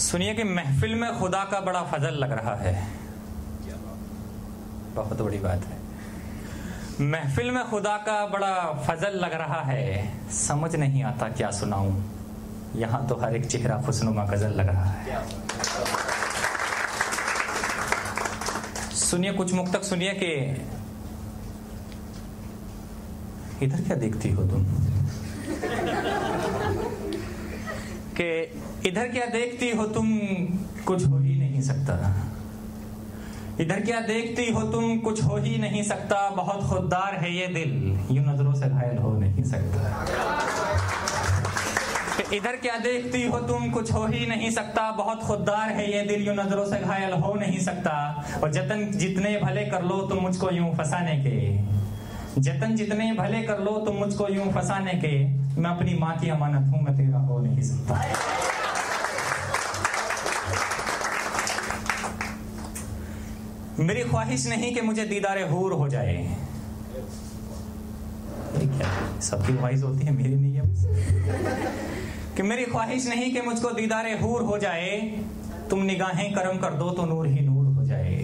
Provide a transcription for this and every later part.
सुनिए कि महफिल में खुदा का बड़ा फजल लग रहा है। बहुत बड़ी बात है। महफिल में खुदा का बड़ा फजल लग रहा है। समझ नहीं आता क्या सुनाऊं। यहाँ तो हर एक चेहरा खुशनुमा गज़ल लग रहा है। सुनिए, कुछ मुख तक सुनिए कि इधर क्या देखती हो तुम? कि इधर क्या देखती हो तुम, कुछ हो ही नहीं सकता। इधर क्या देखती हो तुम, कुछ हो ही नहीं सकता। बहुत खुददार है ये दिल, यूँ नज़रों से घायल हो नहीं सकता। इधर क्या देखती हो तुम, कुछ हो ही नहीं सकता। बहुत खुददार है ये दिल, यूँ नज़रों से घायल हो नहीं सकता। और जतन जितने भले कर लो तुम मुझको यूँ फंसाने के। जतन जितने भले कर लो तुम मुझको यूँ फंसाने के। मैं अपनी माँ की अमानत हूँ, मैं तेरा हो नहीं सकता। मेरी ख्वाहिश नहीं कि मुझे दीदार हूर हो जाए। सबकी ख्वाहिश होती है, मेरी नहीं है कि मेरी ख्वाहिश नहीं कि मुझको दीदार हूर हो जाए, तुम निगाहें करम कर दो तो नूर ही नूर हो जाए।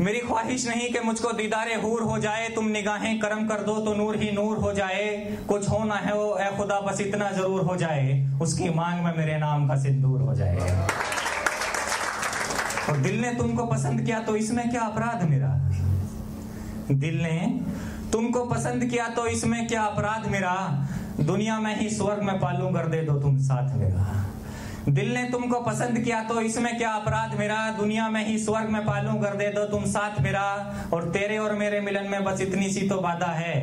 मेरी ख्वाहिश नहीं कि मुझको दीदार हूर हो जाए, तुम निगाहें करम कर दो तो नूर ही नूर हो जाए। कुछ होना है वो, ए खुदा, बस इतना ज़रूर हो जाए, उसकी मांग में मेरे नाम का सिंदूर हो जाए। और दिल ने तुमको पसंद किया तो इसमें क्या अपराध मेरा? दिल ने तुमको पसंद किया तो इसमें क्या अपराध मेरा? दुनिया में ही स्वर्ग में पालू कर दे दो तुम साथ मेरा। दिल ने तुमको पसंद किया तो इसमें क्या अपराध मेरा? दुनिया में ही स्वर्ग में पालू कर दे दो तुम साथ मेरा। और तेरे और मेरे मिलन में बस इतनी सी तो बाधा है।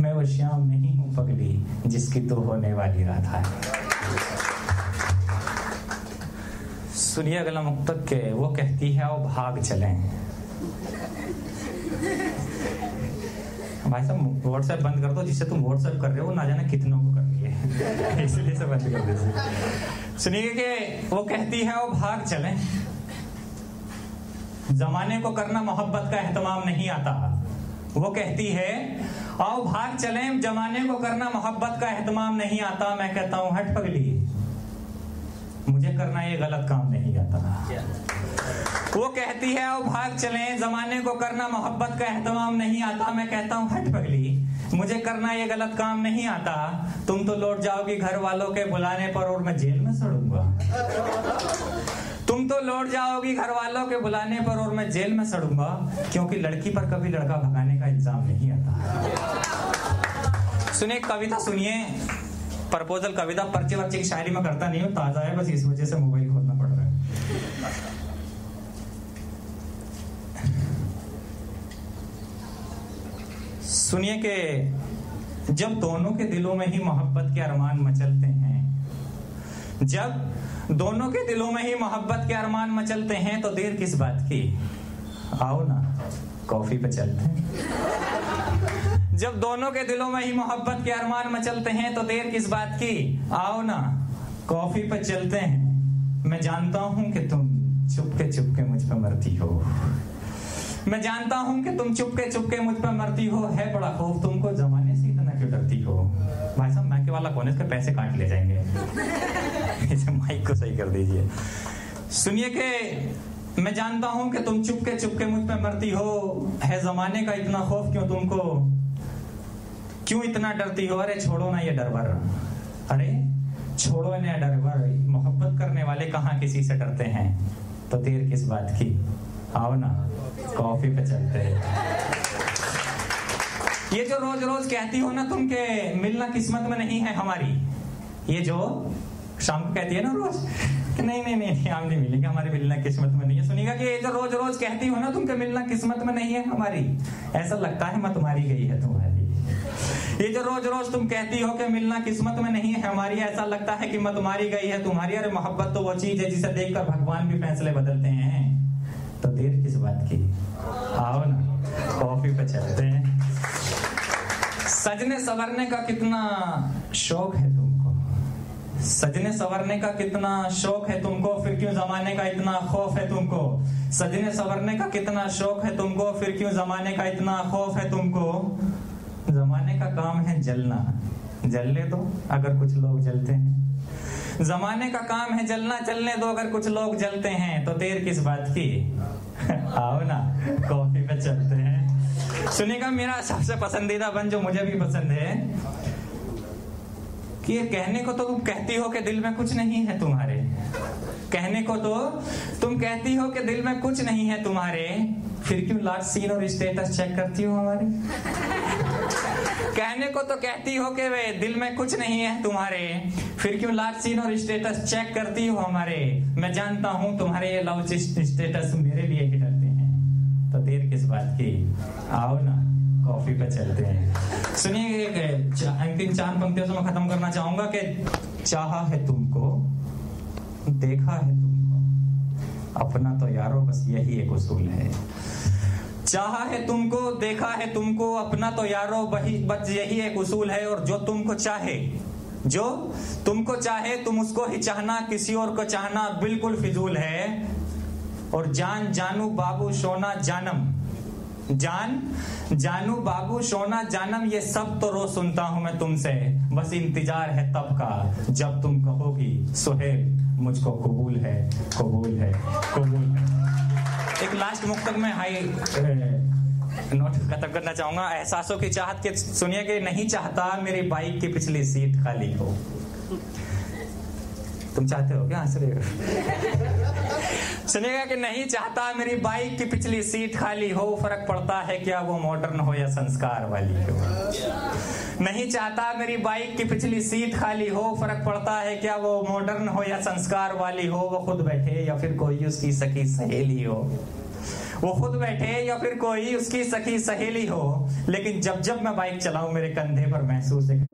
मैं वो श्याम नहीं हूँ पगली, जिसकी तो होने वाली राधा है। सुनिए, अगला मुक्तक के, वो कहती है वो भाग चले. भाई साहब व्हाट्सएप बंद कर दो जिससे तुम व्हाट्सएप कर रहे हो ना जाने कितनों को कर लिए इसलिए से बंद कर दीजिए सुनिए कि वो कहती है वो भाग चले. जमाने को करना मोहब्बत का एहतमाम नहीं आता। वो कहती है, आओ भाग चले, जमाने को करना मोहब्बत का एहतमाम नहीं आता। मैं कहता हूँ, हट पगली। मुझे करना ये गलत काम नहीं आता। वो कहती है वो भाग चले जमाने को करना मोहब्बत का एहतमाम नहीं आता। मैं कहता हूँ हट पगली मुझे करना ये गलत काम नहीं आता। तुम तो लौट जाओगी घर वालों के बुलाने पर और मैं जेल में सड़ूँगा। तुम तो लौट जाओगी घर वालों के बुलाने पर और मैं जेल में सड़ूँगा क्योंकि लड़की पर कभी लड़का भगाने का इल्ज़ाम नहीं आता। सुनिए कविता सुनिए। प्रपोजल कविता पर्चे वर्चे की शायरी में करता नहीं हूँ, ताज़ा है, बस इस वजह से मोबाइल खोलना पड़ रहा है। सुनिए कि जब दोनों के दिलों में ही मोहब्बत के अरमान मचलते हैं, जब दोनों के दिलों में ही मोहब्बत के अरमान मचलते हैं तो देर किस बात की? आओ ना, कॉफ़ी पे चलते हैं। जब दोनों के दिलों में ही मोहब्बत के अरमान मचलते हैं तो देर किस बात की? आओ ना, कॉफ़ी पे चलते हैं। मैं जानता हूँ कि तुम चुपके चुपके मुझ पर मरती हो। मैं जानता हूँ कि तुम चुपके चुपके मुझ पर मरती हो। है बड़ा खौफ तुमको, जमाने से इतना क्यों डरती हो? भाई साहब, मैके वाला कौन इसके पैसे काट ले जाएँगे। इसे माइक को सही कर दीजिए। सुनिए कि मैं जानता हूँ कि तुम चुपके चुपके मुझ पर मरती हो। है जमाने का इतना खौफ क्यों तुमको? क्यों इतना डरती हो? अरे छोड़ो ना ये डरवर अरे छोड़ो ना डरवर मोहब्बत करने वाले कहाँ किसी से डरते हैं? तो देर किस बात की? आओ ना, कॉफ़ी पे चलते हैं। ये जो रोज रोज कहती हो ना तुम के, मिलना किस्मत में नहीं है हमारी। ये जो शाम को कहती है ना रोज। नहीं नहीं नहीं, हम नहीं मिलेंगे हमारे मिलना किस्मत में नहीं है। सुनिएगा कि ये जो रोज रोज कहती हो ना तुम के मिलना किस्मत में नहीं है हमारी। ऐसा लगता है मत मारी गई है तुम्हारी। ये जो रोज रोज तुम कहती हो कि मिलना किस्मत में नहीं है हमारी ऐसा लगता है कि मत मारी गई है तुम्हारी। अरे मोहब्बत तो वो चीज़ है जिसे देखकर भगवान भी फैसले बदलते हैं। तो देर किस बात की? आओ ना कॉफ़ी पे चलते हैं। सजने सवरने का कितना शौक है तुमको सजने सवरने का कितना शौक है तुमको, फिर क्यों जमाने का इतना खौफ है तुमको? सजने सवरने का कितना शौक है तुमको, फिर क्यों जमाने का इतना खौफ है तुमको? जमाने का काम है जलना। जलने दो, अगर कुछ लोग जलते हैं। जमाने का काम है जलना चलने दो, अगर कुछ लोग जलते हैं तो देर किस बात की? आओ ना, कॉफ़ी पे चलते हैं। सुनेगा मेरा सबसे पसंदीदा बन जो मुझे भी पसंद है कि ये कहने को तो तुम कहती हो कि दिल में कुछ नहीं है तुम्हारे। कहने को तो तुम कहती हो कि दिल में कुछ नहीं है तुम्हारे। फिर क्यों लास्ट सीन और स्टेटस चेक करती हो हमारे? कहने को तो कहती हो कि वे दिल में कुछ नहीं है तुम्हारे। फिर क्यों लास्ट सीन और स्टेटस चेक करती हो हमारे? मैं जानता हूँ तुम्हारे ये लव स्टेटस मेरे लिए ही डरते हैं। तो देर किस बात की? आओ ना। कॉफ़ी पे चलते हैं। सुनिए अंतिम चार पंक्तियों से मैं खत्म करना चाहूँगा कि चाहा है तुमको, देखा है तुमको। अपना तो यारो, बस यही एक उसूल है। चाहा है तुमको, देखा है तुमको, अपना तो यारो, वही, बस यही एक उसूल है। और जो तुमको चाहे, जो तुमको चाहे, तुम उसको ही चाहना, किसी और को चाहना, बिल्कुल फिजूल है। और जान जानू बाबू, सोना जानम। जान, जानू बाबू सोना जानम, ये सब तो रोज सुनता हूँ मैं तुमसे। बस इंतज़ार है तब का। जब तुम कहोगी, सुहेल, मुझको कबूल है कबूल है, कबूल एक लास्ट मुक्तक में हाई नोट खत्म करना चाहूँगा। एहसासों की चाहत के, सुनिए कि नहीं चाहता मेरी बाइक की पिछली सीट खाली हो। तुम चाहते हो क्या? हंस रहे हो? सुनिएगा कि नहीं चाहता? मेरी बाइक की पिछली सीट खाली हो, फ़र्क पड़ता है क्या वो मॉडर्न हो या संस्कार वाली हो? नहीं चाहता? मेरी बाइक की पिछली सीट खाली हो, फ़र्क पड़ता है क्या वो मॉडर्न हो या संस्कार वाली हो? वो खुद बैठे या फिर कोई उसकी सखी सहेली हो? वो खुद बैठे या फिर कोई उसकी सखी सहेली हो? लेकिन जब जब मैं बाइक चलाऊं, मेरे कंधे पर महसूस है